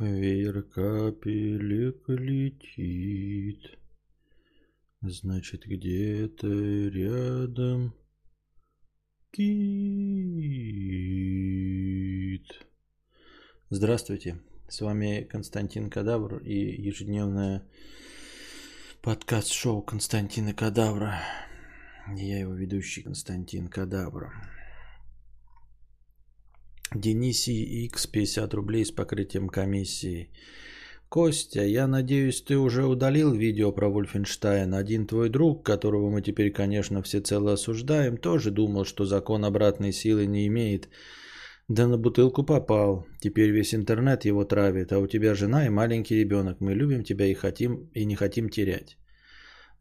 Веер капелек летит. Значит, где-то рядом кит. Здравствуйте. С вами Константин Кадавр и ежедневное подкаст-шоу Константина Кадавра. Я его ведущий Константин Кадавра. Дениси X 50 рублей с покрытием комиссии. Костя, я надеюсь, ты уже удалил видео про Вольфенштайн. Один твой друг, которого мы теперь, конечно, всецело осуждаем, тоже думал, что закон обратной силы не имеет. Да на бутылку попал. Теперь весь интернет его травит, а у тебя жена и маленький ребенок. Мы любим тебя и хотим, и не хотим терять.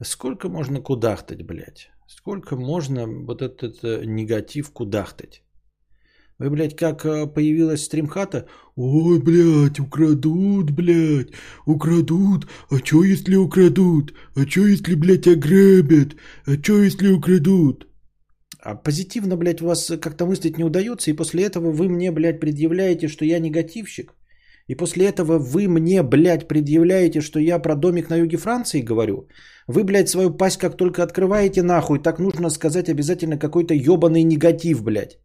Сколько можно кудахтать, блядь? Сколько можно вот этот э, негатив кудахтать? Вы, блядь, как э, появилась стримхата? Ой, блядь, украдут, блядь, украдут. А чё, если украдут? А чё, если, блядь, ограбят? А чё, если украдут? А позитивно, блядь, у вас как-то мыслить не удается, и после этого вы мне, блядь, предъявляете, что я негативщик. И после этого вы мне, блядь, предъявляете, что я про домик на юге Франции говорю. Вы, блядь, свою пасть как только открываете нахуй, так нужно сказать обязательно какой-то ебаный негатив, блядь.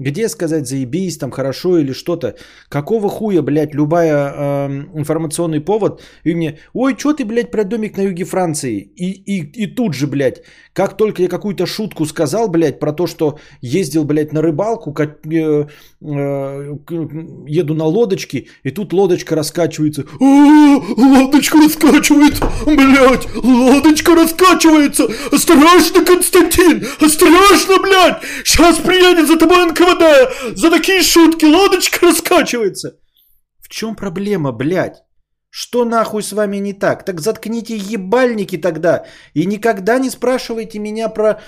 Где сказать заебись, там хорошо или что-то? Какого хуя, блядь, любая э, информационный повод, и мне, ой, что ты, блядь, про домик на юге Франции? И, и, и тут же, блядь, как только я какую-то шутку сказал, блядь, про то, что ездил, блядь, на рыбалку, как, э, э, еду на лодочке, и тут лодочка раскачивается. О, лодочка раскачивается, блядь, лодочка раскачивается. Осторожно, Константин, осторожно, блядь, сейчас приедет за тобой НКВД вода! За такие шутки лодочка раскачивается!» В чем проблема, блядь? Что нахуй с вами не так? Так заткните ебальники тогда и никогда не спрашивайте меня про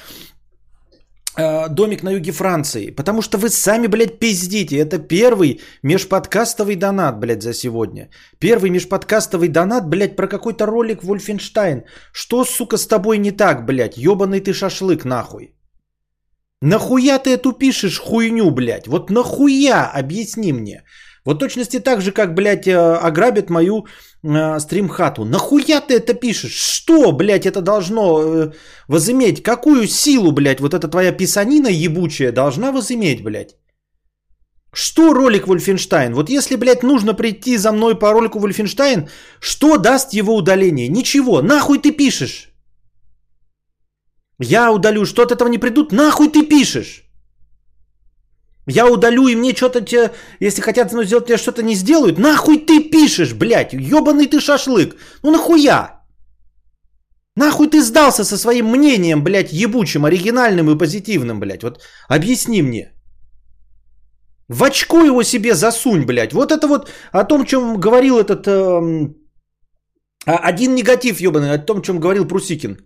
э, домик на юге Франции. Потому что вы сами, блядь, пиздите. Это первый межподкастовый донат, блядь, за сегодня. Первый межподкастовый донат, блядь, про какой-то ролик Вольфенштайн. Что, сука, с тобой не так, блядь? Ебаный ты шашлык, нахуй. Нахуя ты эту пишешь хуйню, блядь? Вот нахуя? Объясни мне. Вот точности так же, как, блядь, э, ограбят мою э, стримхату. Нахуя ты это пишешь? Что, блядь, это должно э, возыметь? Какую силу, блядь, вот эта твоя писанина ебучая должна возыметь, блядь? Что ролик Вольфенштайн? Вот если, блядь, нужно прийти за мной по ролику Вольфенштайн, что даст его удаление? Ничего. Нахуй ты пишешь? Я удалю, что от этого не придут, нахуй ты пишешь? Я удалю, и мне что-то тебе, если хотят ну, сделать, тебе что-то не сделают, нахуй ты пишешь, блядь, ебаный ты шашлык. Ну нахуя? Нахуй ты сдался со своим мнением, блядь, ебучим, оригинальным и позитивным, блядь. Вот объясни мне. В очко его себе засунь, блядь. Вот это вот о том, чем говорил этот... Эм, один негатив, ебаный, о том, чем говорил Прусикин.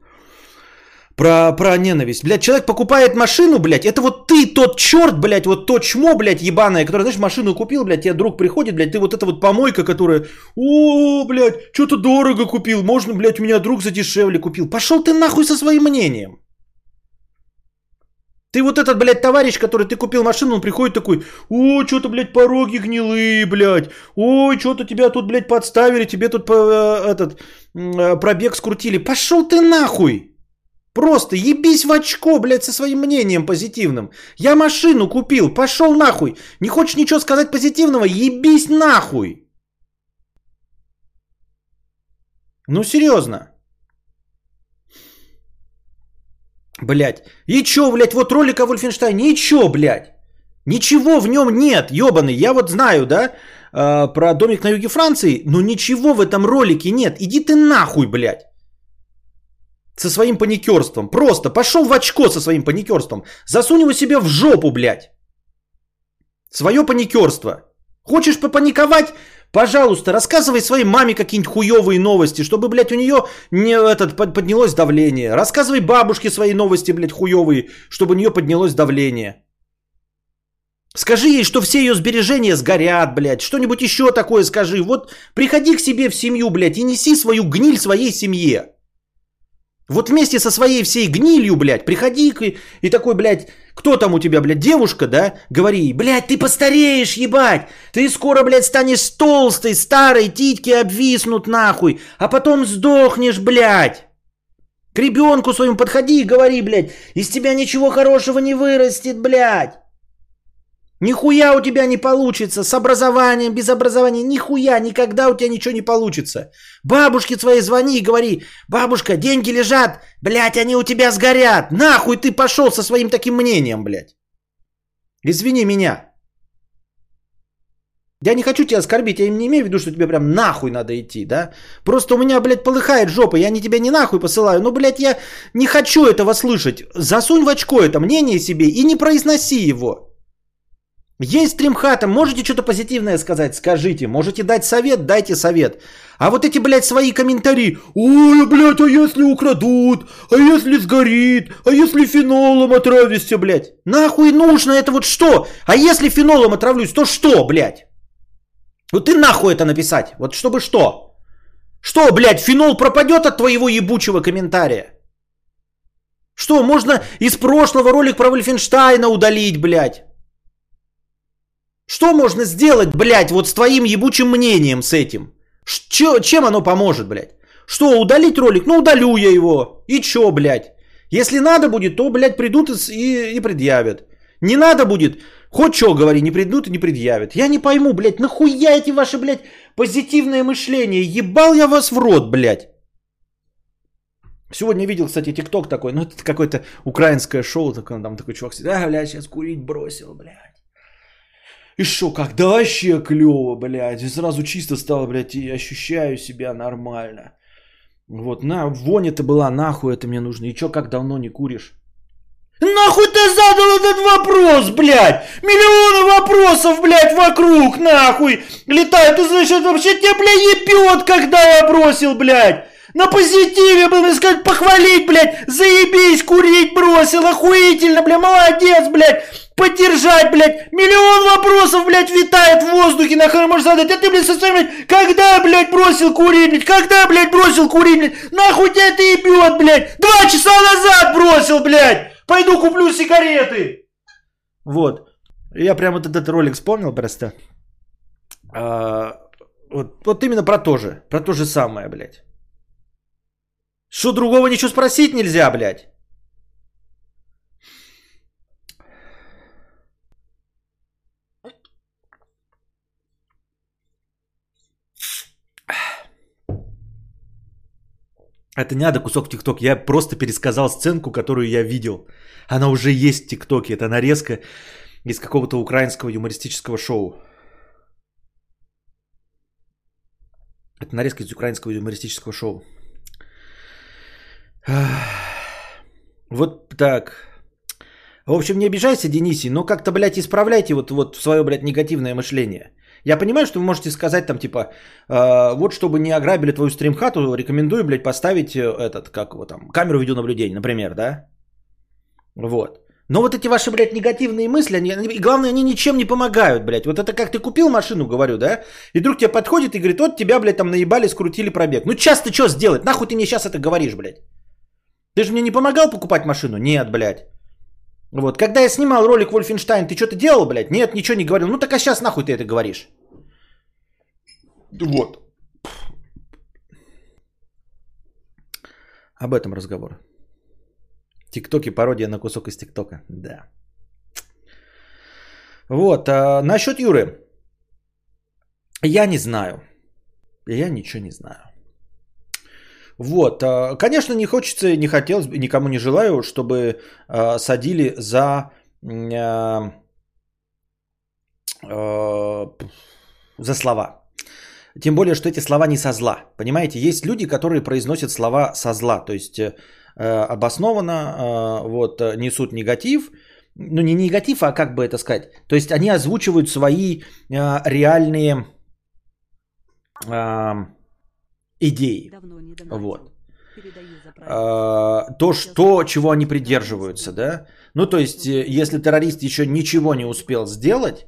Про, про ненависть. Блядь, человек покупает машину, блядь, это вот ты тот черт, блядь, вот то чмо, блядь, ебаное, который, знаешь, машину купил, блядь, тебе друг приходит, блядь, ты вот эта вот помойка, которая, о, блядь, что-то дорого купил, можно, блядь, у меня друг задешевле купил. Пошел ты нахуй со своим мнением. Ты вот этот, блядь, товарищ, который ты купил машину, он приходит такой, о, что-то, блядь, пороги гнилые, блядь, ой, что-то тебя тут, блядь, подставили, тебе тут э, этот э, пробег скрутили. Пошел ты нахуй. Просто ебись в очко, блядь, со своим мнением позитивным. Я машину купил, пошел нахуй. Не хочешь ничего сказать позитивного, ебись нахуй. Ну серьезно. Блять. И чё, блядь, вот ролик о Вольфенштайне, чё, блядь? Ничего в нем нет, ебаный. Я вот знаю, да, э, про домик на юге Франции, но ничего в этом ролике нет. Иди ты нахуй, блядь со своим паникерством. Просто пошел в очко со своим паникерством. Засунь его себе в жопу, блядь. Свое паникерство. Хочешь попаниковать? Пожалуйста, рассказывай своей маме какие-нибудь хуевые новости, чтобы, блядь, у нее не, этот, поднялось давление. Рассказывай бабушке свои новости, блядь, хуевые, чтобы у нее поднялось давление. Скажи ей, что все ее сбережения сгорят, блядь. Что-нибудь еще такое скажи. Вот приходи к себе в семью, блядь, и неси свою гниль своей семье. Вот вместе со своей всей гнилью, блядь, приходи и, и такой, блядь, кто там у тебя, блядь, девушка, да? Говори, блядь, ты постареешь, ебать. Ты скоро, блядь, станешь толстой, старой, титьки обвиснут нахуй. А потом сдохнешь, блядь. К ребенку своему подходи и говори, блядь, из тебя ничего хорошего не вырастет, блядь. Нихуя у тебя не получится с образованием, без образования, нихуя, никогда у тебя ничего не получится. Бабушке своей звони и говори, бабушка, деньги лежат, блядь, они у тебя сгорят. Нахуй ты пошел со своим таким мнением, блядь. Извини меня. Я не хочу тебя оскорбить, я не имею в виду, что тебе прям нахуй надо идти, да? Просто у меня, блядь, полыхает жопа, я не тебя не нахуй посылаю, но, блядь, я не хочу этого слышать. Засунь в очко это мнение себе и не произноси его. Есть стримхата, можете что-то позитивное сказать, скажите. Можете дать совет, дайте совет. А вот эти, блядь, свои комментарии. Ой, блядь, а если украдут? А если сгорит? А если фенолом отравишься, блядь? Нахуй нужно это вот что? А если фенолом отравлюсь, то что, блядь? Вот ты нахуй это написать. Вот чтобы что? Что, блядь, фенол пропадет от твоего ебучего комментария? Что, можно из прошлого ролик про Вольфенштайна удалить, блядь? Что можно сделать, блядь, вот с твоим ебучим мнением с этим? Ч- чем оно поможет, блядь? Что, удалить ролик? Ну, удалю я его. И чё, блядь? Если надо будет, то, блядь, придут и, и предъявят. Не надо будет, хоть что говори, не придут и не предъявят. Я не пойму, блядь, нахуя эти ваши, блядь, позитивное мышление? Ебал я вас в рот, блядь. Сегодня видел, кстати, тикток такой, ну это какое-то украинское шоу, такое, там такой чувак сидит, а, блядь, сейчас курить бросил, блядь. И шо, когда вообще клево, блядь. И сразу чисто стало, блядь, и ощущаю себя нормально. Вот, на, вонь это была, нахуй это мне нужно. И чё, как давно не куришь? Нахуй ты задал этот вопрос, блядь? Миллионы вопросов, блядь, вокруг, нахуй. Летают, ты знаешь, это вообще тебя, блядь, ебет, когда я бросил, блядь. На позитиве, блядь, сказать, похвалить, блядь. Заебись, курить бросил, охуительно, блядь, молодец, блядь поддержать, блядь. Миллион вопросов, блядь, витает в воздухе, нахуй можешь задать. А ты, блядь, со своим, блядь, когда, блядь, бросил курить, блядь, когда, блядь, бросил курить, блядь, нахуй тебя это ебет, блядь. Два часа назад бросил, блядь. Пойду куплю сигареты. Вот. Я прям вот этот ролик вспомнил просто. А, вот, вот именно про то же. Про то же самое, блядь. Что другого ничего спросить нельзя, блядь? Это не надо кусок ТикТок. Я просто пересказал сценку, которую я видел. Она уже есть в ТикТоке. Это нарезка из какого-то украинского юмористического шоу. Это нарезка из украинского юмористического шоу. Вот так. В общем, не обижайся, Дениси, но как-то, блядь, исправляйте вот, вот свое, блядь, негативное мышление. Я понимаю, что вы можете сказать там типа, э, вот чтобы не ограбили твою стримхату, рекомендую, блядь, поставить э, этот, как его там, камеру видеонаблюдения, например, да? Вот. Но вот эти ваши, блядь, негативные мысли, они, и главное, они ничем не помогают, блядь. Вот это как ты купил машину, говорю, да? И вдруг тебе подходит и говорит, вот тебя, блядь, там наебали, скрутили пробег. Ну сейчас ты что сделать? Нахуй ты мне сейчас это говоришь, блядь? Ты же мне не помогал покупать машину? Нет, блядь. Вот, когда я снимал ролик Вольфенштайн, ты что-то делал, блядь? Нет, ничего не говорил. Ну так а сейчас нахуй ты это говоришь? Вот. Об этом разговор. Тиктоки пародия на кусок из ТикТока. Да. Вот. А насчет Юры. Я не знаю. Я ничего не знаю. Вот. А, конечно, не хочется, не хотелось, никому не желаю, чтобы а, садили за а, за слова. Тем более, что эти слова не со зла. Понимаете, есть люди, которые произносят слова со зла. То есть э, обоснованно э, вот, несут негатив. Ну, не негатив, а как бы это сказать. То есть они озвучивают свои э, реальные э, идеи. Вот. Э, то, что, чего они придерживаются, да. Ну, то есть, э, если террорист еще ничего не успел сделать,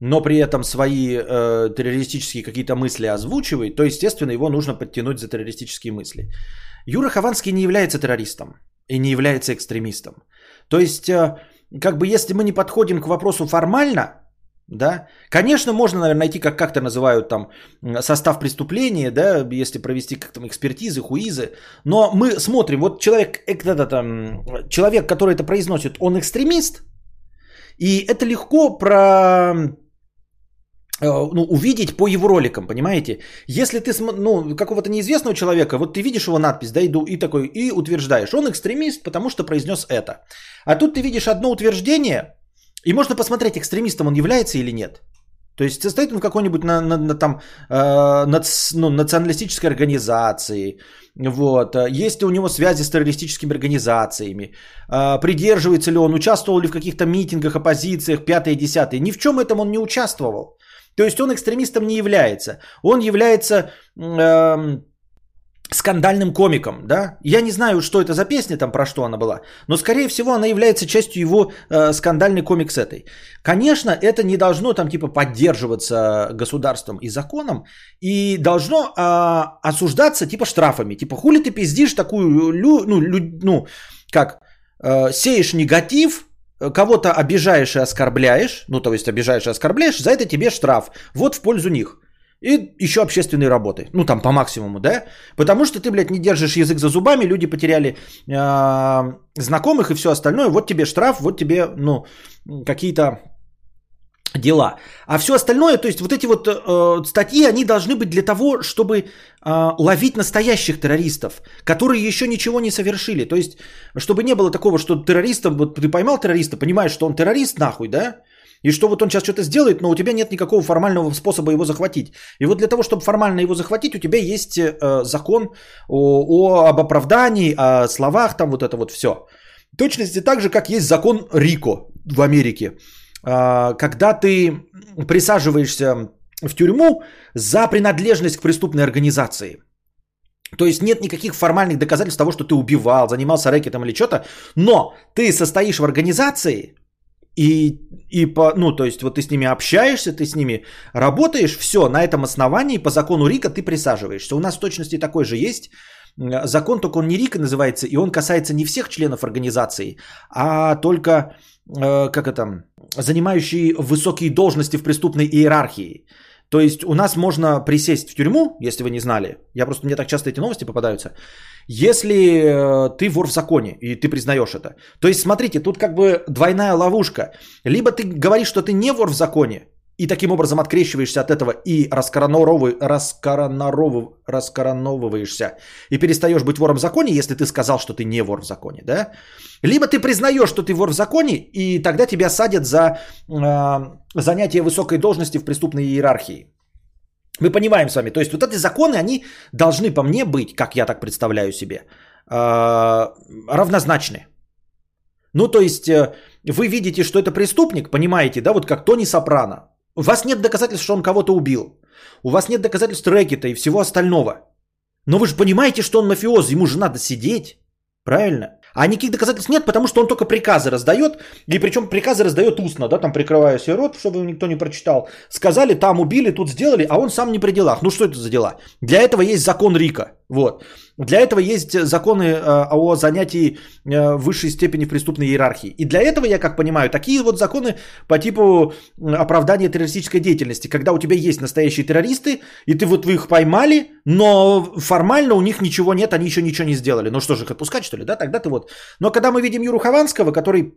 но при этом свои э, террористические какие-то мысли озвучивает, то, естественно, его нужно подтянуть за террористические мысли. Юра Хованский не является террористом и не является экстремистом. То есть, э, как бы если мы не подходим к вопросу формально, да, конечно, можно, наверное, найти, как как-то называют там состав преступления, да, если провести как там экспертизы, хуизы, но мы смотрим, вот человек, это, там, человек, который это произносит, он экстремист, и это легко про Э, ну, увидеть по его роликам, понимаете? Если ты, ну, какого-то неизвестного человека, вот ты видишь его надпись, да, иду, и такой, и утверждаешь, он экстремист, потому что произнес это. А тут ты видишь одно утверждение, и можно посмотреть, экстремистом он является или нет. То есть состоит он в какой-нибудь на, на, на, там, э, нац, ну, националистической организации, вот, есть ли у него связи с террористическими организациями, э, придерживается ли он, участвовал ли в каких-то митингах, оппозициях, пятое, десятое. Ни в чем этом он не участвовал. То есть он экстремистом не является. Он является э, скандальным комиком, да? Я не знаю, что это за песня, там про что она была, но скорее всего она является частью его э, скандальный комик с этой. Конечно, это не должно там типа поддерживаться государством и законом, и должно э, осуждаться типа штрафами. Типа хули ты пиздишь такую, лю, ну, лю, ну, как, э, сеешь негатив, кого-то обижаешь и оскорбляешь, ну то есть обижаешь и оскорбляешь, за это тебе штраф. Вот в пользу них. И еще общественные работы. Ну там по максимуму, да? Потому что ты, блядь, не держишь язык за зубами, люди потеряли э, знакомых и все остальное. Вот тебе штраф, вот тебе, ну, какие-то дела. А все остальное, то есть вот эти вот э, статьи, они должны быть для того, чтобы э, ловить настоящих террористов, которые еще ничего не совершили. То есть, чтобы не было такого, что террористом, вот ты поймал террориста, понимаешь, что он террорист нахуй, да? И что вот он сейчас что-то сделает, но у тебя нет никакого формального способа его захватить. И вот для того, чтобы формально его захватить, у тебя есть э, закон о, о, об оправдании, о словах, там вот это вот все. В точности так же, как есть закон Рико в Америке а, когда ты присаживаешься в тюрьму за принадлежность к преступной организации. То есть нет никаких формальных доказательств того, что ты убивал, занимался рэкетом или что-то, но ты состоишь в организации, и, и по, ну, то есть вот ты с ними общаешься, ты с ними работаешь, все, на этом основании по закону Рика ты присаживаешься. У нас в точности такой же есть закон, только он не Рика называется, и он касается не всех членов организации, а только, э, как это, занимающие высокие должности в преступной иерархии. То есть у нас можно присесть в тюрьму, если вы не знали. Я просто, мне так часто эти новости попадаются. Если э, ты вор в законе, и ты признаешь это. То есть смотрите, тут как бы двойная ловушка. Либо ты говоришь, что ты не вор в законе, и таким образом открещиваешься от этого и раскороновываешься и перестаешь быть вором в законе, если ты сказал, что ты не вор в законе, да? Либо ты признаешь, что ты вор в законе, и тогда тебя садят за э, занятие высокой должности в преступной иерархии. Мы понимаем с вами, то есть вот эти законы, они должны по мне быть, как я так представляю себе, э, равнозначны. Ну, то есть э, вы видите, что это преступник, понимаете, да, вот как Тони Сопрано. У вас нет доказательств, что он кого-то убил. У вас нет доказательств рэкета и всего остального. Но вы же понимаете, что он мафиоз, ему же надо сидеть. Правильно? А никаких доказательств нет, потому что он только приказы раздает, и причем приказы раздает устно, да, там прикрывая себе рот, чтобы никто не прочитал. Сказали, там убили, тут сделали, а он сам не при делах. Ну что это за дела? Для этого есть закон Рика. Вот. Для этого есть законы э, о занятии э, высшей степени в преступной иерархии. И для этого, я как понимаю, такие вот законы по типу оправдания террористической деятельности, когда у тебя есть настоящие террористы, и ты вот вы их поймали, но формально у них ничего нет, они еще ничего не сделали. Ну что же, их отпускать что ли, да? Тогда ты вот. Но когда мы видим Юру Хованского, который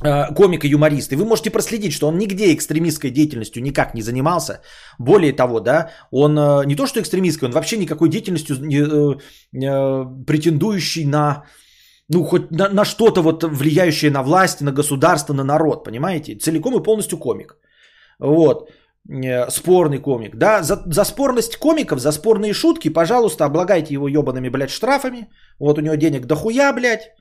комик и юморист. И вы можете проследить, что он нигде экстремистской деятельностью никак не занимался. Более того, да, он э, не то что экстремистской, он вообще никакой деятельностью не, э, э, претендующий на, ну, хоть на, на что-то вот влияющее на власть, на государство, на народ, понимаете? Целиком и полностью комик. Вот. Э, спорный комик. Да, за, за спорность комиков, за спорные шутки, пожалуйста, облагайте его ебаными, блядь, штрафами. Вот у него денег дохуя, блядь.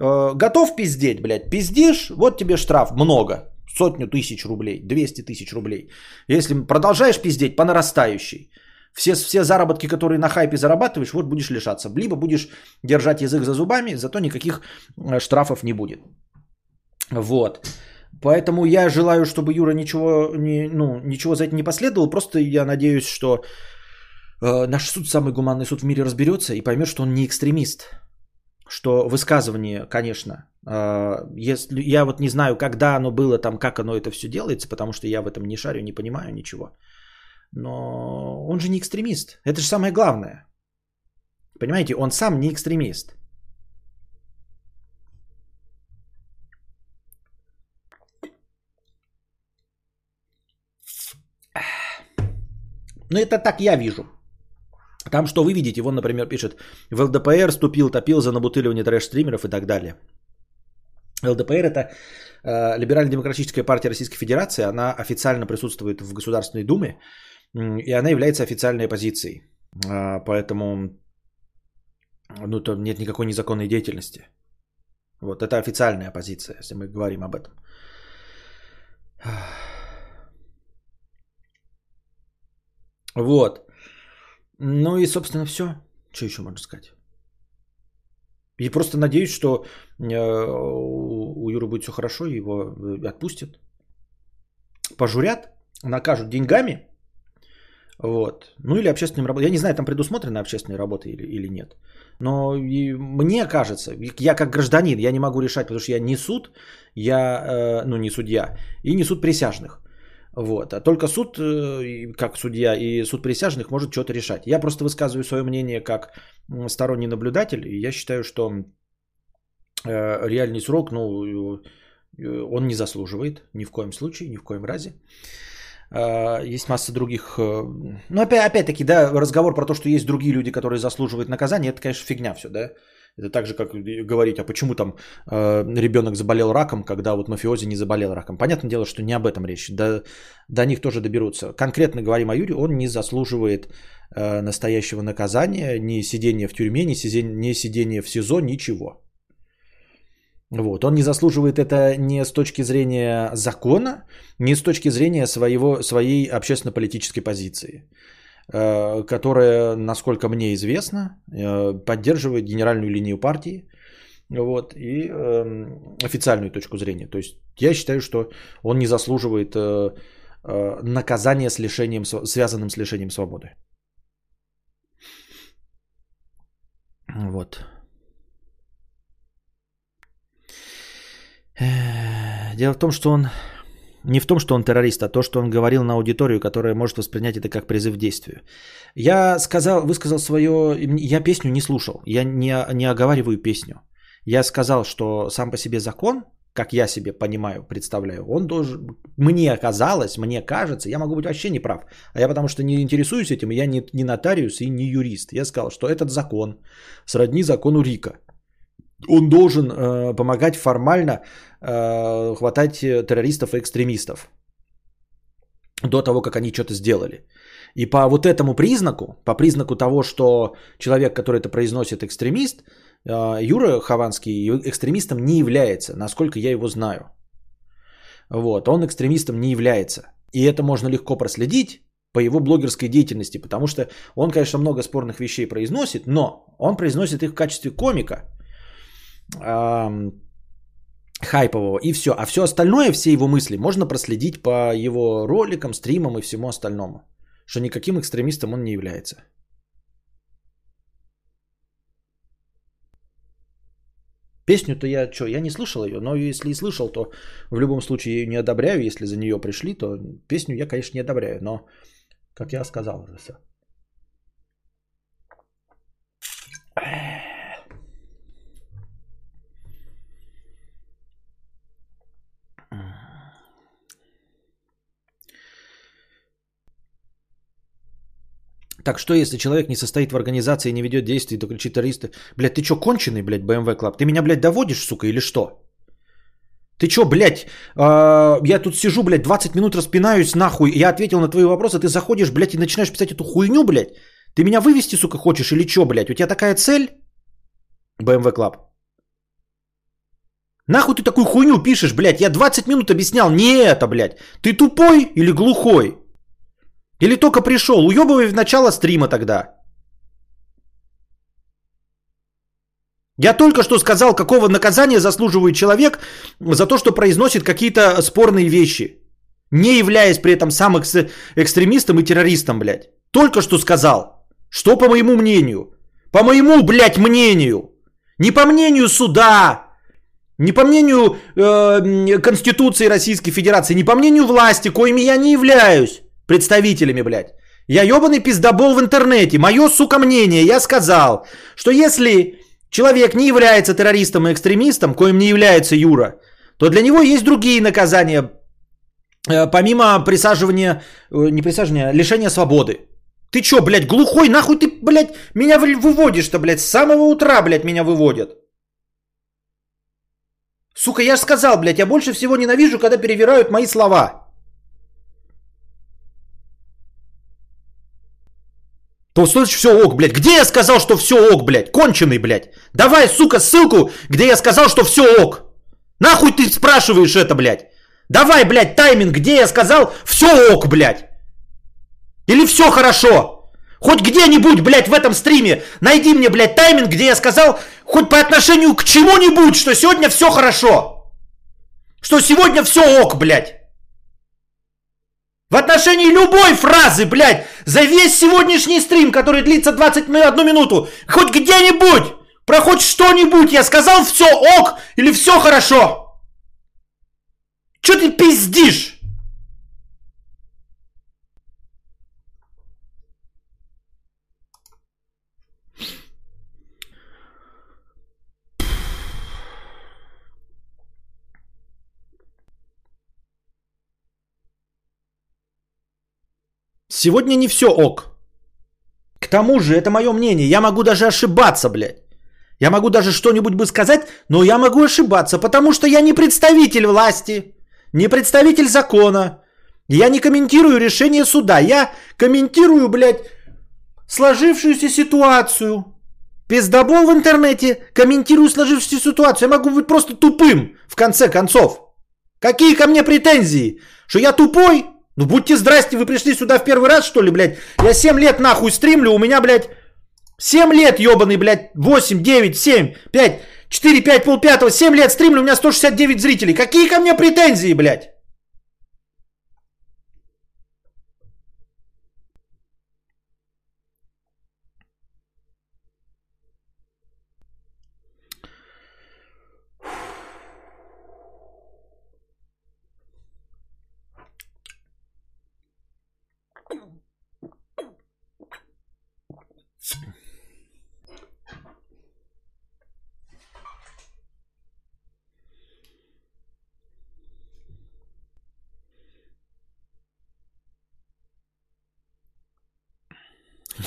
Э, готов пиздеть, блядь, пиздишь, вот тебе штраф, много, сотню тысяч рублей, 200 тысяч рублей. Если продолжаешь пиздеть по нарастающей, все, все заработки, которые на хайпе зарабатываешь, вот будешь лишаться. Либо будешь держать язык за зубами, зато никаких э, штрафов не будет. Вот. Поэтому я желаю, чтобы Юра ничего, не, ну, ничего за это не последовал. Просто я надеюсь, что э, наш суд, самый гуманный суд в мире, разберется и поймет, что он не экстремист. Что высказывание, конечно, э, если я вот не знаю, когда оно было там, как оно это все делается, потому что я в этом не шарю, не понимаю ничего. Но он же не экстремист. Это же самое главное. Понимаете, он сам не экстремист. Ну, это так я вижу. Там что вы видите? Вон, например, пишет, в ЛДПР ступил, топил за набутыливание трэш-стримеров и так далее. ЛДПР это э, Либерально-демократическая партия Российской Федерации, она официально присутствует в Государственной Думе, и она является официальной оппозицией. Э, поэтому ну, там нет никакой незаконной деятельности. Вот это официальная позиция, если мы говорим об этом. Вот. Ну и, собственно, все. Что еще можно сказать? И просто надеюсь, что э, у Юры будет все хорошо, его э, отпустят. Пожурят, накажут деньгами. Вот. Ну или общественным работой. Я не знаю, там предусмотрены общественные работы или, или нет. Но и мне кажется, я как гражданин, я не могу решать, потому что я не суд, я, э, ну не судья, и не суд присяжных. Вот. А только суд, э, как судья и суд присяжных может что-то решать. Я просто высказываю свое мнение как сторонний наблюдатель. И я считаю, что э, реальный срок, ну, э, он не заслуживает ни в коем случае, ни в коем разе. А, есть масса других... Ну, опять, опять-таки, да, разговор про то, что есть другие люди, которые заслуживают наказания, это, конечно, фигня все, да. Это так же, как говорить, а почему там э, ребенок заболел раком, когда вот мафиози не заболел раком. Понятное дело, что не об этом речь. До, до них тоже доберутся. Конкретно говорим о Юре, он не заслуживает э, настоящего наказания, ни сидения в тюрьме, ни сидения, ни сидения в СИЗО, ничего. Вот. Он не заслуживает это не с точки зрения закона, не с точки зрения своего, своей общественно-политической позиции. Э, которая, насколько мне известно, э, поддерживает генеральную линию партии вот, и э, официальную точку зрения. То есть я считаю, что он не заслуживает э, наказания с лишением, связанным с лишением свободы. Вот. Дело в том, что он не в том, что он террорист, а то, что он говорил на аудиторию, которая может воспринять это как призыв к действию. Я сказал, высказал свое... Я песню не слушал. Я не, не оговариваю песню. Я сказал, что сам по себе закон, как я себе понимаю, представляю, он должен... Мне оказалось, мне кажется, я могу быть вообще не прав. А я потому что не интересуюсь этим, я не, не нотариус и не юрист. Я сказал, что этот закон сродни закону Рика. Он должен э, помогать формально э, хватать террористов и экстремистов до того, как они что-то сделали. И по вот этому признаку, по признаку того, что человек, который это произносит, экстремист, э, Юра Хованский экстремистом не является, насколько я его знаю. Вот, он экстремистом не является. И это можно легко проследить по его блогерской деятельности, потому что он, конечно, много спорных вещей произносит, но он произносит их в качестве комика – хайпового, и все. А все остальное, все его мысли можно проследить по его роликам, стримам и всему остальному. Что никаким экстремистом он не является. Песню-то я что, я не слышал ее, но если и слышал, то в любом случае ее не одобряю. Если за нее пришли, то песню я, конечно, не одобряю. Но, как я сказал уже все. Так что, если человек не состоит в организации и не ведет действий, то кричит террористы. Блядь, ты что, конченый, блядь, BMW Club? Ты меня, блядь, доводишь, сука, или что? Ты что, блядь, э, я тут сижу, блядь, 20 минут распинаюсь нахуй, я ответил на твои вопросы, ты заходишь, блядь, и начинаешь писать эту хуйню, блядь? Ты меня вывести, сука, хочешь или что, блядь? У тебя такая цель? BMW Club. Нахуй ты такую хуйню пишешь, блядь? Я 20 минут объяснял, не это, блядь. Ты тупой или глухой? Или только пришел? Уебывай в начало стрима тогда. Я только что сказал, какого наказания заслуживает человек за то, что произносит какие-то спорные вещи, не являясь при этом сам экс- экстремистом и террористом, блядь. Только что сказал, что по моему мнению, по моему, блядь, мнению, не по мнению суда, не по мнению э, Конституции Российской Федерации, не по мнению власти, коими я не являюсь представителями, блядь. Я ебаный пиздобол в интернете. Мое, сука, мнение. Я сказал, что если человек не является террористом и экстремистом, коим не является Юра, то для него есть другие наказания, э, помимо присаживания, э, не присаживания, а лишения свободы. Ты чё, блядь, глухой? Нахуй ты, блядь, меня выводишь-то, блядь, с самого утра, блядь, меня выводят. Сука, я же сказал, блядь, я больше всего ненавижу, когда перевирают мои слова. То значит все ок, блядь. Где я сказал, что все ок, блядь? Конченый, блядь. Давай, сука, ссылку, где я сказал, что все ок. Нахуй ты спрашиваешь это, блядь? Давай, блядь, тайминг, где я сказал все ок, блядь. Или все хорошо. Хоть где-нибудь, блядь, в этом стриме найди мне, блядь, тайминг, где я сказал хоть по отношению к чему-нибудь, что сегодня все хорошо. Что сегодня все ок, блядь. В отношении любой фразы, блядь, за весь сегодняшний стрим, который длится 21 минуту, хоть где-нибудь, про хоть что-нибудь я сказал все ок или все хорошо. Че ты пиздишь? Сегодня не все ок. К тому же, это мое мнение, я могу даже ошибаться, блядь. Я могу даже что-нибудь бы сказать, но я могу ошибаться, потому что я не представитель власти, не представитель закона. Я не комментирую решение суда, я комментирую, блядь, сложившуюся ситуацию. Пиздобол в интернете, комментирую сложившуюся ситуацию. Я могу быть просто тупым, в конце концов. Какие ко мне претензии? Что я тупой? Ну будьте здрасте, вы пришли сюда в первый раз, что ли, блядь? Я 7 лет нахуй стримлю, у меня, блядь, 7 лет ебаный, блядь, 8, 9, 7, 5, 4, 5, пол пятого, 7 лет стримлю, у меня 169 зрителей. Какие ко мне претензии, блядь?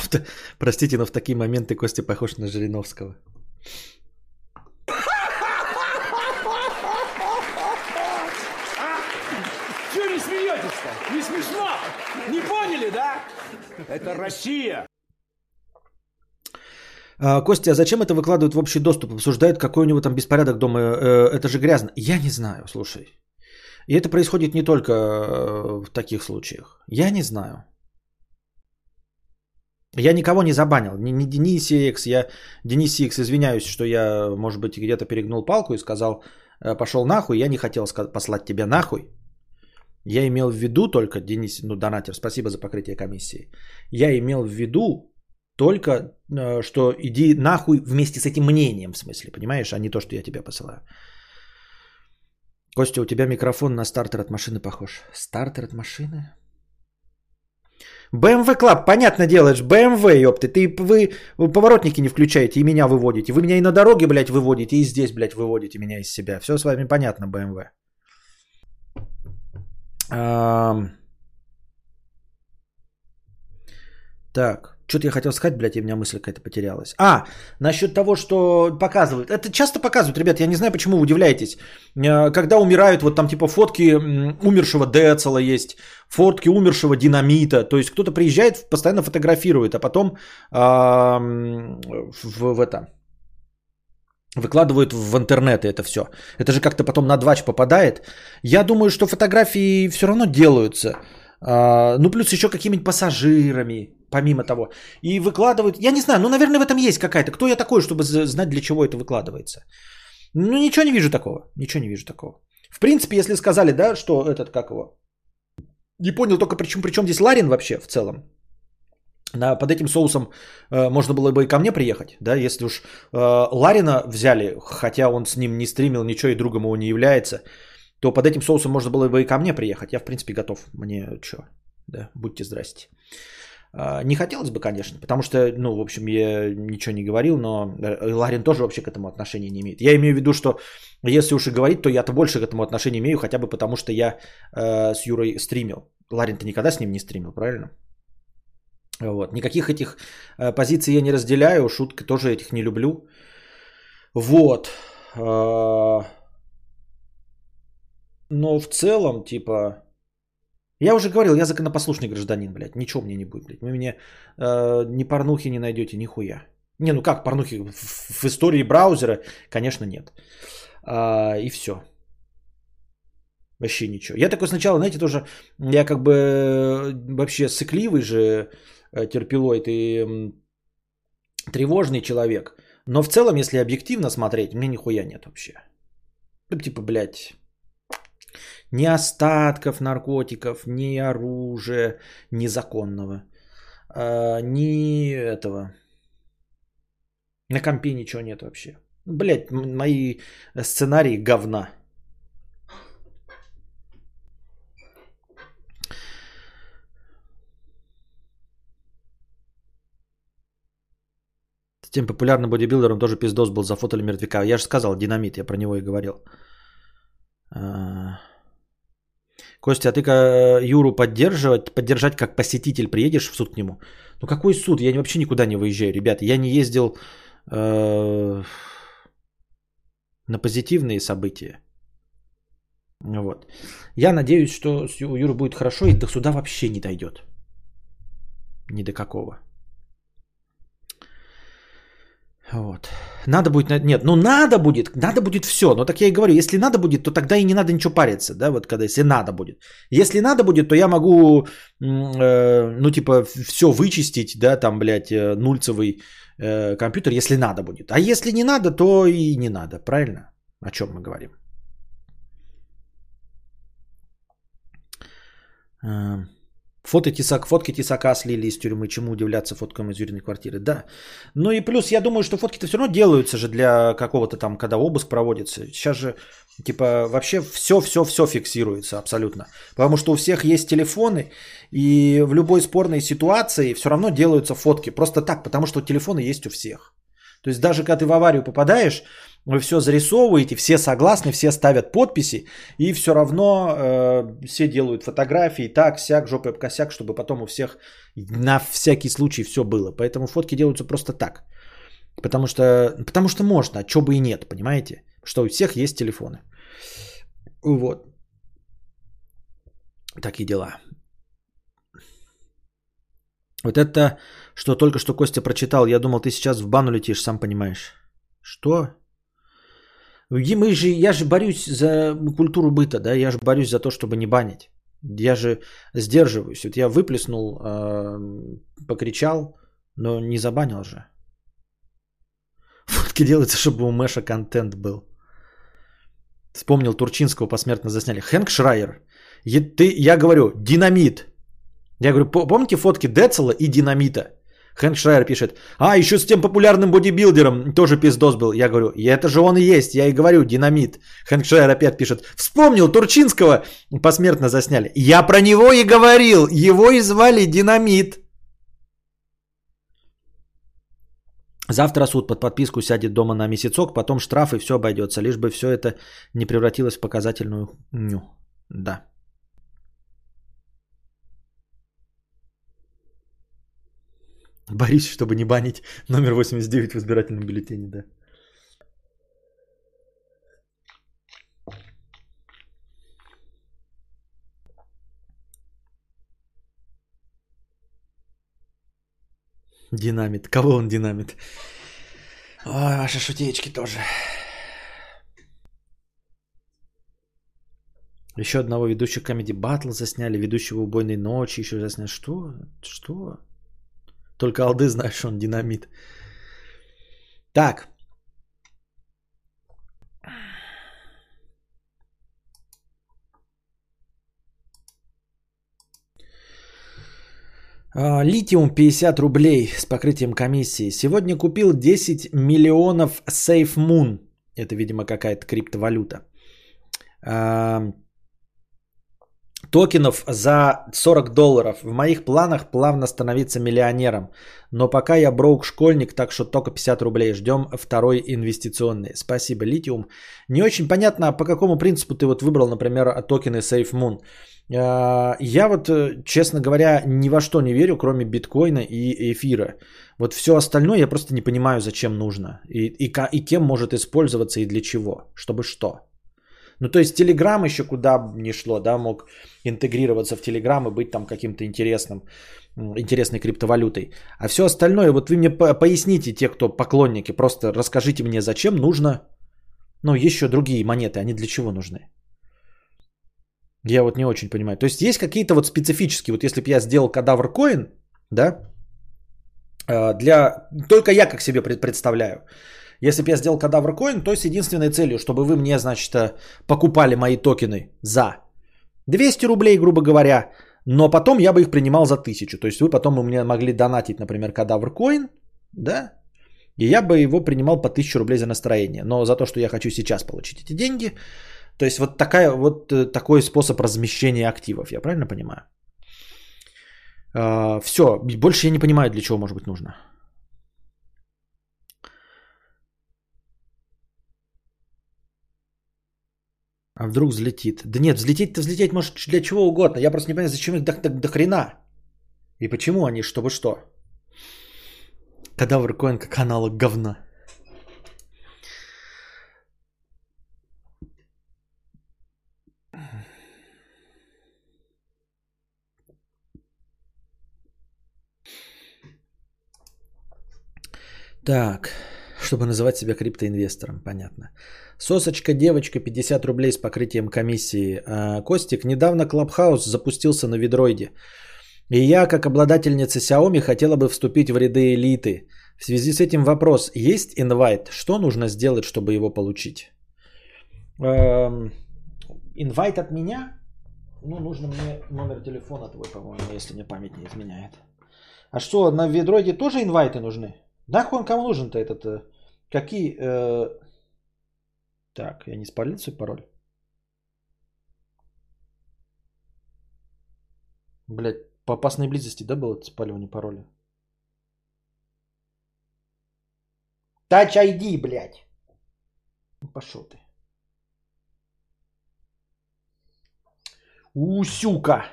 Простите, но в такие моменты Костя похож на Жириновского. Чего не смеетесь-то? Не смешно? Не поняли, да? Это Россия. А, Костя, а зачем это выкладывают в общий доступ? Обсуждают, какой у него там беспорядок дома. Э, это же грязно. Я не знаю, слушай. И это происходит не только э, в таких случаях. Я не знаю. Я никого не забанил, не, не Денис X, я Денис X, извиняюсь, что я, может быть, где-то перегнул палку и сказал, «Э, пошел нахуй, я не хотел послать тебя нахуй. Я имел в виду только, Денис, ну, донатер, спасибо за покрытие комиссии. Я имел в виду только, э, что иди нахуй вместе с этим мнением, в смысле, понимаешь, а не то, что я тебя посылаю. Костя, у тебя микрофон на стартер от машины похож. Стартер от машины? BMW Club, понятно делаешь, BMW, ёпты, ты, вы, поворотники не включаете и меня выводите. Вы меня и на дороге, блядь, выводите, и здесь, блядь, выводите меня из себя. Все с вами понятно, BMW. Так. Что-то я хотел сказать, блядь, и у меня мысль какая-то потерялась. А, насчет того, что показывают. Это часто показывают, ребят, я не знаю, почему вы удивляетесь. Э, когда умирают, вот там типа фотки умершего Децела есть, фотки умершего Динамита. То есть кто-то приезжает, постоянно фотографирует, а потом а, в, в это выкладывают в интернет это все. Это же как-то потом на двач попадает. Я думаю, что фотографии все равно делаются. А, ну, плюс еще какими-нибудь пассажирами, помимо того. И выкладывают, я не знаю, ну, наверное, в этом есть какая-то. Кто я такой, чтобы знать, для чего это выкладывается? Ну, ничего не вижу такого. Ничего не вижу такого. В принципе, если сказали, да, что этот, как его, не понял только, причем, причем здесь Ларин вообще в целом. На, под этим соусом э, можно было бы и ко мне приехать, да, если уж э, Ларина взяли, хотя он с ним не стримил ничего и другом его не является, то под этим соусом можно было бы и ко мне приехать. Я, в принципе, готов. Мне что, да, будьте здрасте. Э, не хотелось бы, конечно, потому что, ну, в общем, я ничего не говорил, но Ларин тоже вообще к этому отношения не имеет. Я имею в виду, что если уж и говорить, то я-то больше к этому отношения имею, хотя бы потому, что я э, с Юрой стримил. Ларин-то никогда с ним не стримил, правильно? Вот. Никаких этих э, позиций я не разделяю, шутки тоже этих не люблю. Вот. Э, но в целом, типа, я уже говорил, я законопослушный гражданин, блядь. Ничего мне не будет, блядь. Вы мне э, ни порнухи не найдете, нихуя. Не, ну как порнухи в, в истории браузера? Конечно, нет. А, и все. Вообще ничего. Я такой сначала, знаете, тоже, я как бы э, вообще сыкливый же Э, терпилоид и тревожный человек. Но в целом, если объективно смотреть, мне нихуя нет вообще. Ну, типа, блядь, ни остатков наркотиков, ни оружия незаконного, э, ни этого. На компе ничего нет вообще. Блять, мои сценарии говна. тем популярным бодибилдером тоже пиздос был, зафотали мертвяка. Я же сказал, динамит, я про него и говорил. А. Костя, а ты Юру поддерживать, поддержать как посетитель приедешь в суд к нему? Ну какой суд? Я вообще никуда не выезжаю, ребята. Я не ездил э, на позитивные события. Вот. Я надеюсь, что у Юры будет хорошо и до суда вообще не дойдет. Ни до какого. Вот. Надо будет, нет, ну надо будет, надо будет все. Но так я и говорю, если надо будет, то тогда и не надо ничего париться, да, вот когда, если надо будет. Если надо будет, то я могу, э, ну типа, все вычистить, да, там, блядь, э, нульцевый э, компьютер, если надо будет. А если не надо, то и не надо, правильно? О чем мы говорим? Фото тесак, фотки тесака слили из тюрьмы. Чему удивляться фоткам из Юриной квартиры? Да. Ну и плюс, я думаю, что фотки-то все равно делаются же для какого-то там, когда обыск проводится. Сейчас же, типа, вообще все-все-все фиксируется абсолютно. Потому что у всех есть телефоны, и в любой спорной ситуации все равно делаются фотки. Просто так, потому что телефоны есть у всех. То есть даже когда ты в аварию попадаешь, вы все зарисовываете, все согласны, все ставят подписи, и все равно э, все делают фотографии, так, сяк, жопой об косяк, чтобы потом у всех на всякий случай все было. Поэтому фотки делаются просто так. Потому что, потому что можно, а что бы и нет, понимаете? Что у всех есть телефоны. Вот. Такие дела. Вот это, что только что Костя прочитал, я думал, ты сейчас в бану летишь, сам понимаешь. Что? Мы же, я же борюсь за культуру быта, да, я же борюсь за то, чтобы не банить. Я же сдерживаюсь. Вот я выплеснул, э, покричал, но не забанил же. Фотки делаются, чтобы у Мэша контент был. Вспомнил Турчинского, посмертно засняли. Хэнк Шрайер. Ты, я говорю, динамит. Я говорю, помните фотки Децела и динамита? Хэнк Шрайер пишет, а, еще с тем популярным бодибилдером тоже пиздос был. Я говорю, это же он и есть, я и говорю, динамит. Хэнк Шрайер опять пишет, вспомнил Турчинского, посмертно засняли. Я про него и говорил, его и звали динамит. Завтра суд под подписку сядет дома на месяцок, потом штраф и все обойдется, лишь бы все это не превратилось в показательную ню. Да. Борис, чтобы не банить номер 89 в избирательном бюллетене, да. Динамит. Кого он динамит? Ой, ваши шутечки тоже. Еще одного ведущего Comedy Battle засняли, ведущего убойной ночи еще засняли. Что? Что? Только Алды знаешь, он динамит. Так. А, Литиум 50 рублей с покрытием комиссии. Сегодня купил 10 миллионов Safe Moon. Это, видимо, какая-то криптовалюта. А, Токенов за 40 долларов. В моих планах плавно становиться миллионером. Но пока я броук-школьник, так что только 50 рублей. Ждем второй инвестиционный. Спасибо, Литиум. Не очень понятно, по какому принципу ты вот выбрал, например, токены SafeMoon. А, я вот, э, честно говоря, ни во что не верю, кроме биткоина и эфира. Вот все остальное я просто не понимаю, зачем нужно. И, и, и кем может использоваться и для чего. Чтобы что. Ну, то есть Telegram еще куда не шло, да, мог интегрироваться в Telegram и быть там каким-то интересным, интересной криптовалютой. А все остальное, вот вы мне поясните, те, кто поклонники, просто расскажите мне, зачем нужно, ну, еще другие монеты, они для чего нужны? Я вот не очень понимаю. То есть есть какие-то вот специфические, вот если бы я сделал кадавр коин, да, э, для, только я как себе представляю, если бы я сделал кадавр коин, то с единственной целью, чтобы вы мне, значит, э, покупали мои токены за 200 рублей, грубо говоря, но потом я бы их принимал за 1000. То есть вы потом у меня могли донатить, например, кадавр коин, да, и я бы его принимал по 1000 рублей за настроение. Но за то, что я хочу сейчас получить эти деньги, то есть вот, такая, вот э, такой способ размещения активов, я правильно понимаю? Uh, все, больше я не понимаю, для чего может быть нужно. А вдруг взлетит? Да нет, взлететь-то взлететь может для чего угодно. Я просто не понимаю, зачем их до, до, до хрена. И почему они, чтобы что? Кадавр коин как аналог говна. Так, чтобы называть себя криптоинвестором, понятно. Сосочка девочка 50 рублей с покрытием комиссии. А, Костик, недавно Клабхаус запустился на Видроиде. И я, как обладательница Xiaomi, хотела бы вступить в ряды элиты. В связи с этим вопрос, есть инвайт? Что нужно сделать, чтобы его получить? Эм, инвайт от меня? Ну, нужно мне номер телефона твой, по-моему, если мне память не изменяет. А что, на Видроиде тоже инвайты нужны? Да, он кому нужен-то этот? Какие... Э, так, я не спалил свой пароль? Блять, по опасной близости, да, было спаливание пароля? Touch ID, блядь. Ну, пошел ты. Усюка.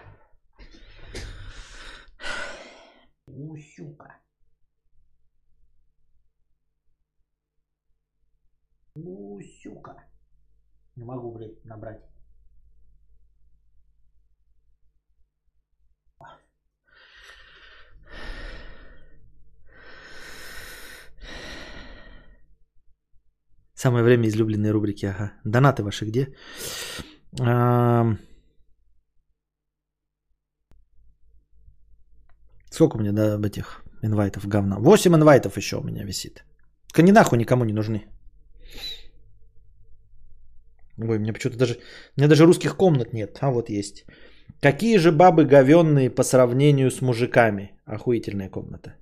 Усюка. Усюка. Не могу, блядь, набрать. Самое время излюбленной рубрики, ага. Донаты ваши где? Сколько у меня да, этих инвайтов говна? 8 инвайтов еще у меня висит. Только нахуй никому не нужны. Ой, мне почему-то даже... У меня даже русских комнат нет. А вот есть. Какие же бабы говенные по сравнению с мужиками? Охуительная комната.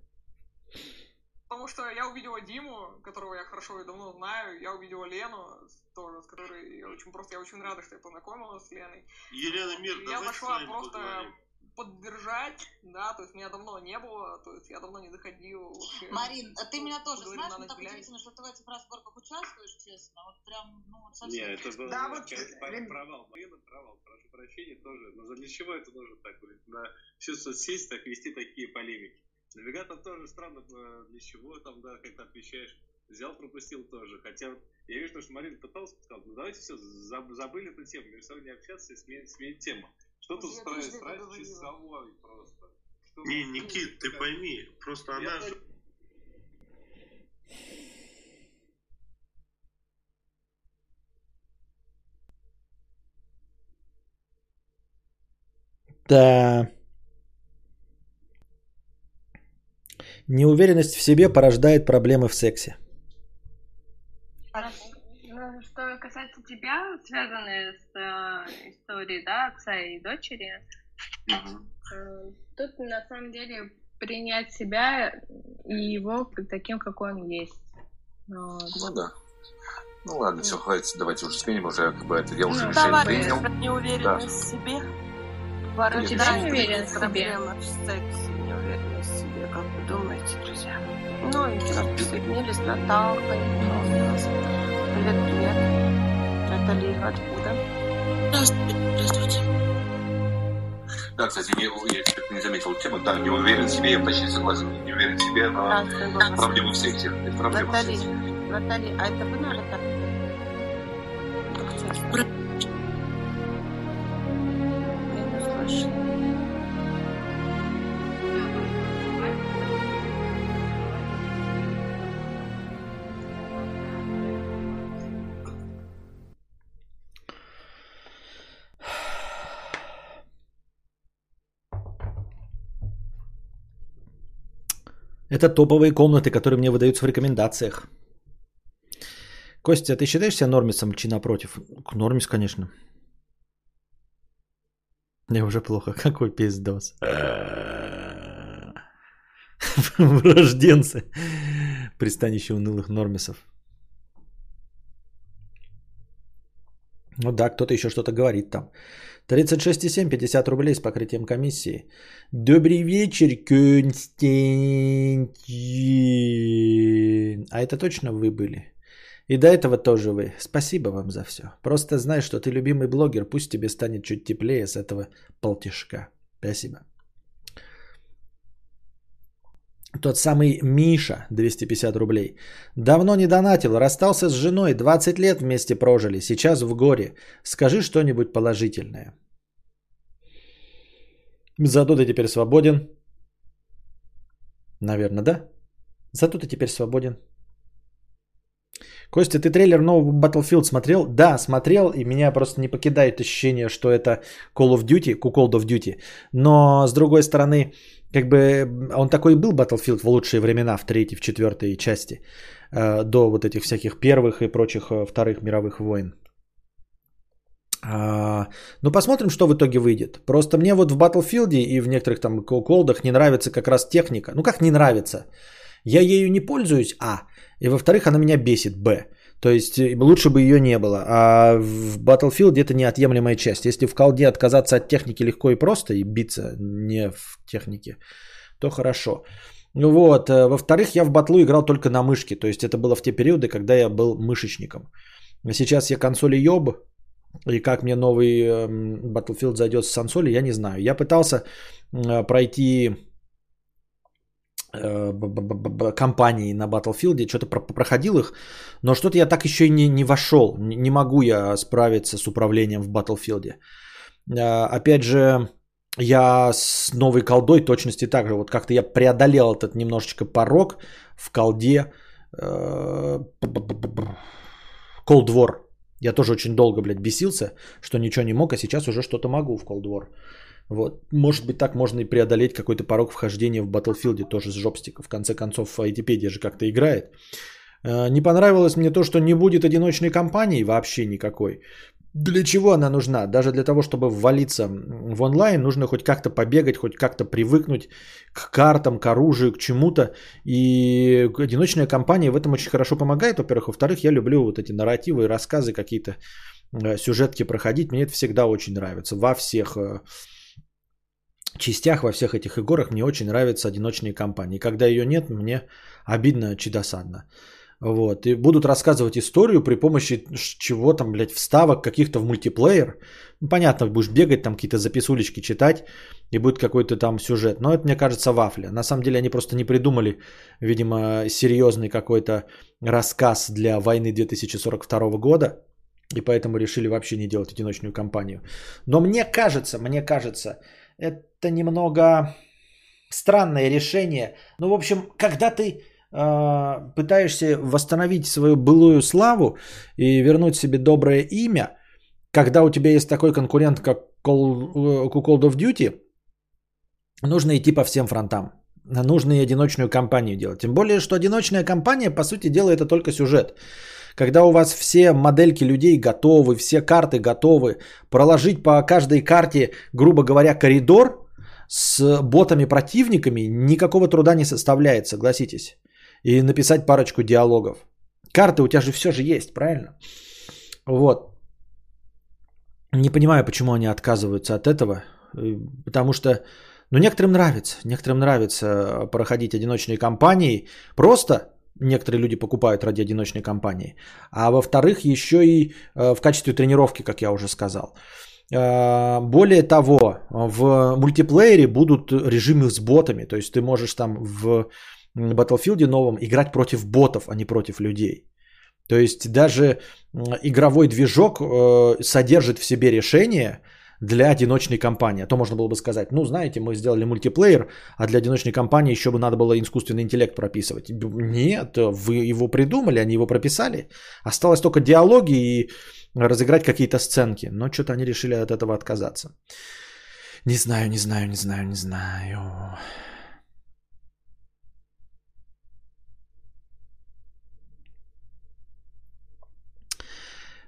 Потому что я увидела Диму, которого я хорошо и давно знаю. Я увидела Лену, тоже, с которой я очень просто, я очень рада, что я познакомилась с Леной. Елена Мир, Я пошла просто поговорим поддержать, да, то есть меня давно не было, то есть я давно не заходил вообще. Марин, а ты меня тоже знаешь, мне так удивительно, что ты в этих разборках участвуешь, честно, вот прям, ну, вот совсем. Нет, это был да, вот, провал, Марина, провал, прошу прощения тоже, но для чего это нужно так, на всю соцсеть так вести такие полемики? Навигатор тоже странно, э, для чего там, да, как ты отвечаешь, взял, пропустил тоже. Хотя я вижу, что Марина пыталась, сказала, ну давайте все, забыли эту тему, между собой не общаться и сменить, сменить тему. Что тут страсть? Страсть часовой просто. Что не, Никит, ты пойми, просто она же... Да. Неуверенность в себе порождает проблемы в сексе. Ну, что касается тебя, связанные с э, историей, да, отца и дочери, э, тут на самом деле принять себя и его таким, какой он есть. Вот. Ну да. Ну ладно, все, хватит, давайте уже сменим уже, как бы это, я уже Ну, решение давай, принял. Про неуверенность в себе. У тебя не уверен в себе? Проблема в сексе, неуверенность в себе. Как вы думаете, друзья? Ну, ничего, присоединились, Наталка, Николас. Привет, привет. Натали, откуда? Здравствуйте. Да, кстати, не, я теперь не заметил тему. Да, не уверен в себе, я почти согласен. Не уверен в себе, но Здравствуй, голос. проблема в сексе. Это проблема Натали, сексе. Натали, а это вы, наверное, так? Я не слышу. Это топовые комнаты, которые мне выдаются в рекомендациях. Костя, ты считаешь себя нормисом чи напротив? Нормис, конечно. Мне уже плохо. Какой пиздос. Врожденцы. Пристанище унылых нормисов. Ну да, кто-то еще что-то говорит там. 36,7, 50 рублей с покрытием комиссии. Добрый вечер, Константин. А это точно вы были? И до этого тоже вы. Спасибо вам за все. Просто знай, что ты любимый блогер. Пусть тебе станет чуть теплее с этого полтишка. Спасибо. Тот самый Миша, 250 рублей. Давно не донатил, расстался с женой, 20 лет вместе прожили, сейчас в горе. Скажи что-нибудь положительное. Зато ты теперь свободен. Наверное, да? Зато ты теперь свободен. Костя, ты трейлер нового Battlefield смотрел? Да, смотрел, и меня просто не покидает ощущение, что это Call of Duty, Call of Duty. Но, с другой стороны, как бы он такой и был Battlefield в лучшие времена, в третьей, в четвертой части, э, до вот этих всяких первых и прочих э, вторых мировых войн. А, ну, посмотрим, что в итоге выйдет. Просто мне вот в Battlefield и в некоторых там колдах не нравится как раз техника. Ну, как не нравится? Я ею не пользуюсь, а. И во-вторых, она меня бесит, б. То есть э, лучше бы ее не было. А в Battlefield это неотъемлемая часть. Если в колде отказаться от техники легко и просто и биться не в технике, то хорошо. Вот. э, Во-вторых, я в батлу играл только на мышке. То есть это было в те периоды, когда я был мышечником. Сейчас я консоли ёб. И как мне новый эм, Battlefield зайдет с консоли, я не знаю. Я пытался э, пройти э, компании на Battlefield, что-то про- проходил их, но что-то я так еще и не, не вошел. Не, могу я справиться с управлением в Battlefield. Э, Опять же, я с новой колдой точности так же. Вот как-то я преодолел этот немножечко порог в колде э, Cold War. Я тоже очень долго, блядь, бесился, что ничего не мог, а сейчас уже что-то могу в Cold War. Вот. Может быть, так можно и преодолеть какой-то порог вхождения в Battlefield тоже с жопстика. В конце концов, ITpedia же как-то играет. Э, Не понравилось мне то, что не будет одиночной кампании вообще никакой. Для чего она нужна? Даже для того, чтобы ввалиться в онлайн, нужно хоть как-то побегать, хоть как-то привыкнуть к картам, к оружию, к чему-то. И одиночная кампания в этом очень хорошо помогает, во-первых. Во-вторых, я люблю вот эти нарративы рассказы, какие-то э, сюжетки проходить. Мне это всегда очень нравится. Во всех э, частях, во всех этих играх мне очень нравятся одиночные кампании. Когда ее нет, мне обидно, чи досадно. Вот. И будут рассказывать историю при помощи чего там, блядь, вставок каких-то в мультиплеер. Ну, понятно, будешь бегать, там какие-то записулечки читать, и будет какой-то там сюжет. Но это, мне кажется, вафля. На самом деле они просто не придумали, видимо, серьезный какой-то рассказ для войны 2042 года. И поэтому решили вообще не делать одиночную кампанию. Но мне кажется, мне кажется, это немного странное решение. Ну, в общем, когда ты э, пытаешься восстановить свою былую славу и вернуть себе доброе имя, когда у тебя есть такой конкурент, как Call, э, Call of Duty, нужно идти по всем фронтам. нужно и одиночную кампанию делать. Тем более, что одиночная кампания, по сути дела, это только сюжет. Когда у вас все модельки людей готовы, все карты готовы, проложить по каждой карте, грубо говоря, коридор с ботами-противниками никакого труда не составляет, согласитесь. И написать парочку диалогов. Карты у тебя же все же есть, правильно? Вот. Не понимаю, почему они отказываются от этого. Э, потому что, ну, некоторым нравится. Некоторым нравится проходить одиночные кампании. Просто некоторые люди покупают ради одиночной кампании. А во-вторых, еще и э, в качестве тренировки, как я уже сказал. Э, более того, в мультиплеере будут режимы с ботами. То есть ты можешь там в Battlefield новом играть против ботов, а не против людей. То есть даже игровой движок э, содержит в себе решение для одиночной кампании. А то можно было бы сказать, ну знаете, мы сделали мультиплеер, а для одиночной кампании еще бы надо было искусственный интеллект прописывать. Нет, вы его придумали, они его прописали. Осталось только диалоги и разыграть какие-то сценки. Но что-то они решили от этого отказаться. Не знаю, не знаю, не знаю, не знаю.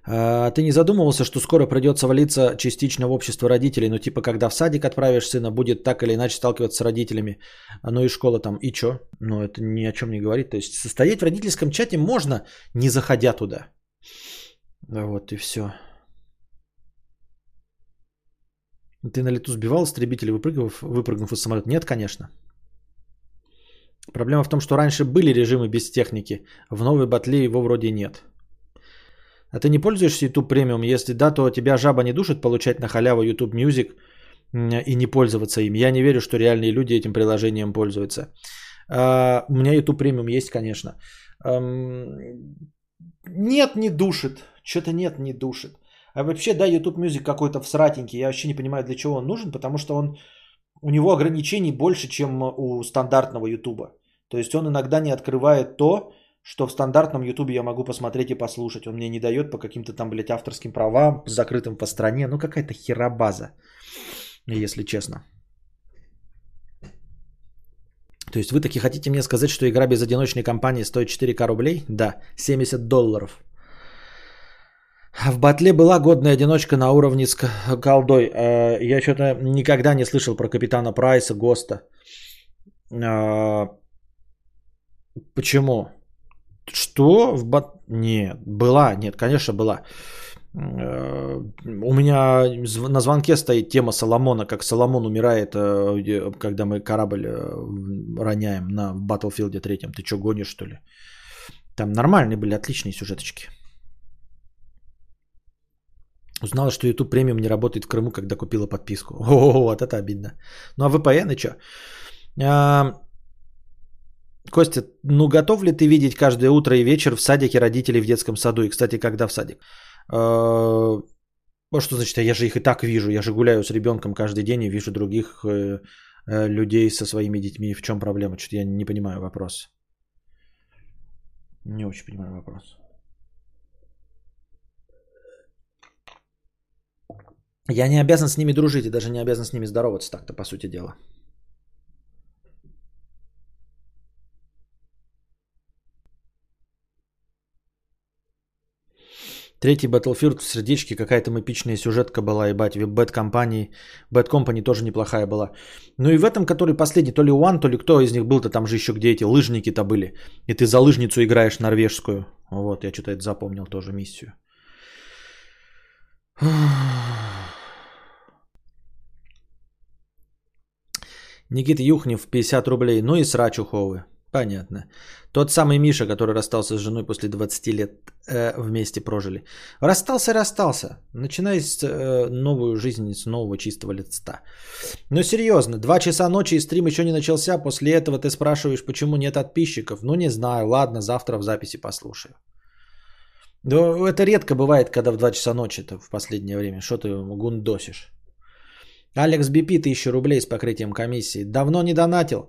А, ты не задумывался, что скоро придется валиться частично в общество родителей, ну типа когда в садик отправишь сына, будет так или иначе сталкиваться с родителями, ну и школа там, и чё? Ну это ни о чем не говорит. То есть состоять в родительском чате можно, не заходя туда. Вот и все. Ты на лету сбивал истребители, выпрыгнув, выпрыгнув из самолета? Нет, конечно. Проблема в том, что раньше были режимы без техники, в новой батле его вроде нет. А ты не пользуешься YouTube премиум? Если да, то тебя жаба не душит получать на халяву YouTube Music и не пользоваться им. Я не верю, что реальные люди этим приложением пользуются. А, у меня YouTube премиум есть, конечно. Нет, не душит. Что-то нет, не душит. А вообще, да, YouTube Music какой-то всратенький. Я вообще не понимаю, для чего он нужен, потому что он у него ограничений больше, чем у стандартного YouTube. То есть он иногда не открывает то, что в стандартном ютубе я могу посмотреть и послушать. Он мне не дает по каким-то там, блядь, авторским правам, закрытым по стране. Ну, какая-то херабаза, если честно. То есть вы таки хотите мне сказать, что игра без одиночной кампании стоит 4к рублей? Да, 70 долларов. В батле была годная одиночка на уровне с колдой. Э, я что-то никогда не слышал про капитана Прайса, ГОСТа. Э, почему? Что? В бат... Нет, была, нет, конечно, была. Э, у меня на звонке стоит тема Соломона, как Соломон умирает, э, когда мы корабль э, роняем на Battlefield 3. Ты что, гонишь, что ли? Там нормальные были, отличные сюжеточки. Узнала, что YouTube премиум не работает в Крыму, когда купила подписку. О, вот это обидно. Ну а VPN и что? Костя, ну готов ли ты видеть каждое утро и вечер в садике родителей в детском саду? И, кстати, когда в садик? А что значит, я же их и так вижу. Я же гуляю с ребенком каждый день и вижу других э, э, людей со своими детьми. В чем проблема? Что-то я не понимаю вопрос. Не очень понимаю вопрос. Я не обязан с ними дружить и даже не обязан с ними здороваться так-то, по сути дела. Третий Battlefield в сердечке, какая-то эпичная сюжетка была, ебать, Bad Company, Bad Company тоже неплохая была. Ну и в этом, который последний, то ли One, то ли кто из них был-то, там же еще где эти лыжники-то были. И ты за лыжницу играешь норвежскую. Вот, я что-то это запомнил тоже миссию. Никита Юхнев, 50 рублей. Ну и срач уховы. Понятно. Тот самый Миша, который расстался с женой после 20 лет э, вместе прожили. Расстался, расстался. Начинай с, э, новую жизнь с нового чистого лица. Но серьезно, 2 часа ночи и стрим еще не начался. После этого ты спрашиваешь, почему нет подписчиков. Ну не знаю, ладно, завтра в записи послушаю. Но это редко бывает, когда в 2 часа ночи в последнее время. Что ты гундосишь? Алекс Бипи, 1000 рублей с покрытием комиссии. Давно не донатил.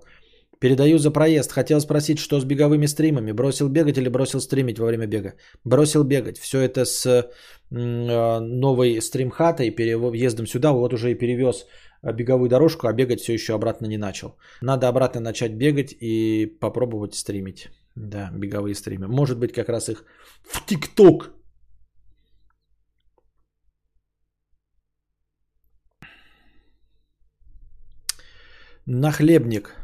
Передаю за проезд. Хотел спросить, что с беговыми стримами. Бросил бегать или бросил стримить во время бега? Бросил бегать. Все это с э, новой стримхатой, переездом сюда. Вот уже и перевез э, беговую дорожку, а бегать все еще обратно не начал. Надо обратно начать бегать и попробовать стримить. Да, беговые стримы. Может быть, как раз их в ТикТок Нахлебник.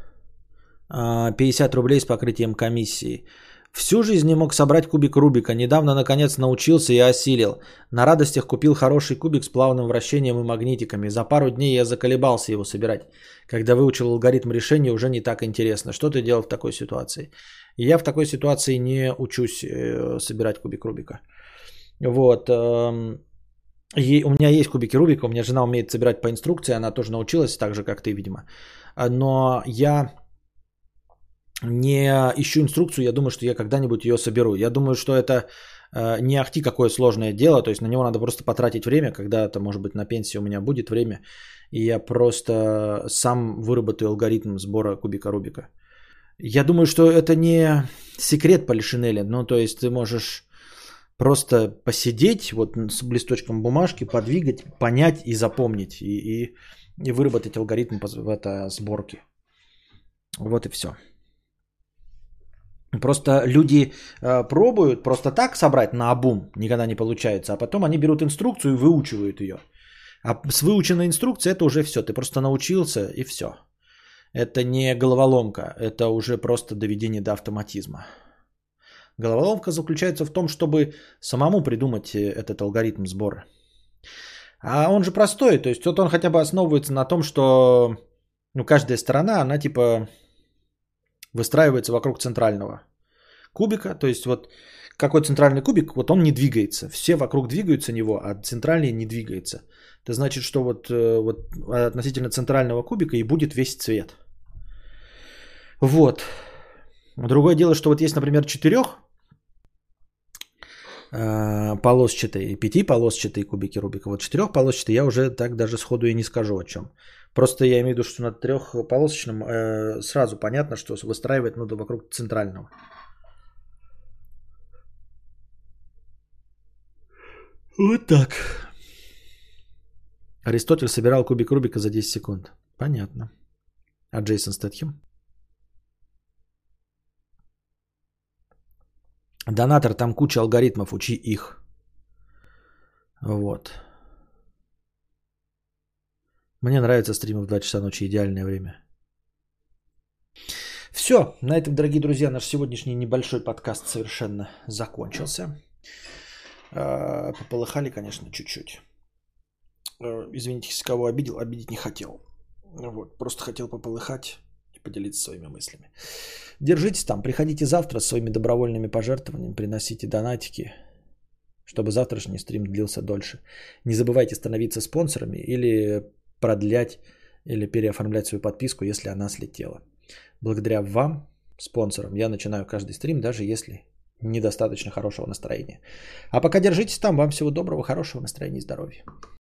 50 рублей с покрытием комиссии. Всю жизнь не мог собрать кубик Рубика. Недавно, наконец, научился и осилил. На радостях купил хороший кубик с плавным вращением и магнитиками. За пару дней я заколебался его собирать. Когда выучил алгоритм решения, уже не так интересно. Что ты делал в такой ситуации? Я в такой ситуации не учусь э, собирать кубик Рубика. Вот. Э, и у меня есть кубики Рубика, у меня жена умеет собирать по инструкции, она тоже научилась, так же, как ты, видимо. Но я не ищу инструкцию, я думаю, что я когда-нибудь ее соберу. Я думаю, что это э, не ахти какое сложное дело, то есть на него надо просто потратить время, когда-то, может быть, на пенсии у меня будет время, и я просто сам выработаю алгоритм сбора кубика Рубика. Я думаю, что это не секрет Полишинеля, ну, то есть ты можешь просто посидеть вот с листочком бумажки, подвигать, понять и запомнить, и, и, и выработать алгоритм в это сборке. Вот и все. Просто люди э, пробуют просто так собрать на обум, никогда не получается, а потом они берут инструкцию и выучивают ее. А с выученной инструкцией это уже все, ты просто научился и все. Это не головоломка, это уже просто доведение до автоматизма. Головоломка заключается в том, чтобы самому придумать э, этот алгоритм сбора. А он же простой, то есть вот он хотя бы основывается на том, что ну, каждая сторона, она типа выстраивается вокруг центрального кубика. То есть вот какой центральный кубик, вот он не двигается. Все вокруг двигаются него, а центральный не двигается. Это значит, что вот, э, вот относительно центрального кубика и будет весь цвет. Вот. Другое дело, что вот есть, например, четырех э, полосчатые, пятиполосчатые кубики Рубика. Вот четырехполосчатые я уже так даже сходу и не скажу о чем. Просто я имею в виду, что на трехполосочном э, сразу понятно, что выстраивать надо вокруг центрального. Вот так. Аристотель собирал кубик Рубика за 10 секунд. Понятно. А Джейсон Стэтхем? Донатор, там куча алгоритмов, учи их. Вот. Мне нравится стримы в 2 часа ночи, идеальное время. Все, на этом, дорогие друзья, наш сегодняшний небольшой подкаст совершенно закончился. А, пополыхали, конечно, чуть-чуть. А, извините, если кого обидел, обидеть не хотел. Вот, просто хотел пополыхать и поделиться своими мыслями. Держитесь там, приходите завтра с своими добровольными пожертвованиями, приносите донатики, чтобы завтрашний стрим длился дольше. Не забывайте становиться спонсорами или продлять или переоформлять свою подписку, если она слетела. Благодаря вам, спонсорам, я начинаю каждый стрим, даже если недостаточно хорошего настроения. А пока держитесь там. Вам всего доброго, хорошего настроения и здоровья.